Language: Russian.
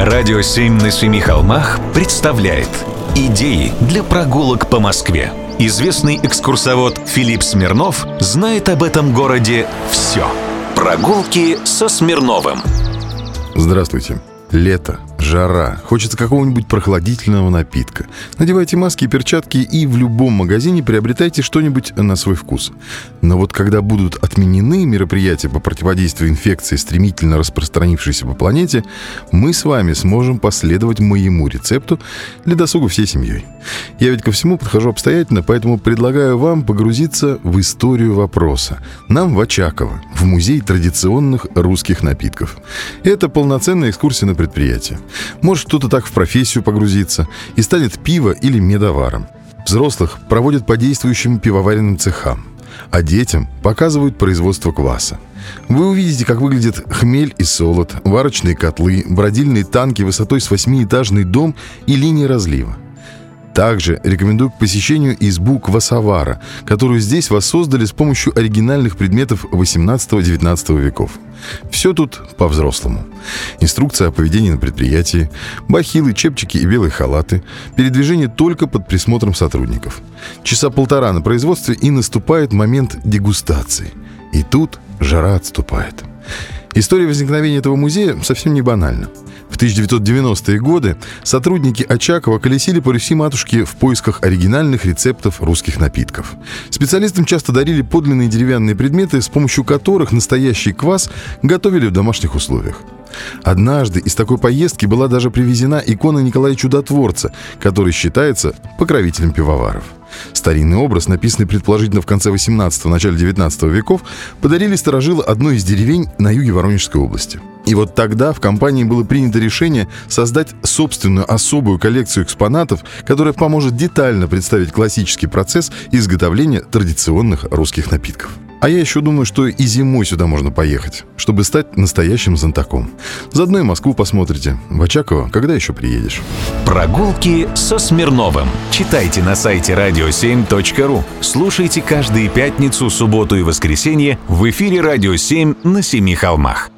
Радио «Семь на семи холмах» представляет Идеи для прогулок по Москве. Известный экскурсовод Филипп Смирнов знает об этом городе все. Прогулки со Смирновым. Здравствуйте. Лето, жара, хочется какого-нибудь прохладительного напитка. Надевайте маски и перчатки и в любом магазине приобретайте что-нибудь на свой вкус. Но вот когда будут отменены мероприятия по противодействию инфекции, стремительно распространившейся по планете, мы с вами сможем последовать моему рецепту для досуга всей семьей. Я ведь ко всему подхожу обстоятельно, поэтому предлагаю вам погрузиться в историю вопроса. Нам в Очаково, в музей традиционных русских напитков. Это полноценная экскурсия на предприятие. Может кто-то так в профессию погрузиться и станет пиво или медоваром. Взрослых проводят по действующим пивоваренным цехам, а детям показывают производство кваса. Вы увидите, как выглядит хмель и солод, варочные котлы, бродильные танки высотой с восьмиэтажный дом и линии разлива. Также рекомендую к посещению избу Квасовара, которую здесь воссоздали с помощью оригинальных предметов 18-19 веков. Все тут по-взрослому. Инструкция о поведении на предприятии, бахилы, чепчики и белые халаты, передвижение только под присмотром сотрудников. Часа полтора на производстве и наступает момент дегустации. И тут жара отступает. История возникновения этого музея совсем не банальна. В 1990-е годы сотрудники Очакова колесили по Руси матушки в поисках оригинальных рецептов русских напитков. Специалистам часто дарили подлинные деревянные предметы, с помощью которых настоящий квас готовили в домашних условиях. Однажды из такой поездки была даже привезена икона Николая Чудотворца, который считается покровителем пивоваров. Старинный образ, написанный предположительно в конце 18-го, начале 19 веков, подарили сторожилы одной из деревень на юге Воронежской области. И вот тогда в компании было принято решение создать собственную особую коллекцию экспонатов, которая поможет детально представить классический процесс изготовления традиционных русских напитков. А я еще думаю, что и зимой сюда можно поехать, чтобы стать настоящим зонтаком. Заодно и Москву посмотрите. В Очаково когда еще приедешь? Прогулки со Смирновым. Читайте на сайте radio7.ru. Слушайте каждые пятницу, субботу и воскресенье в эфире «Радио 7» на Семи холмах.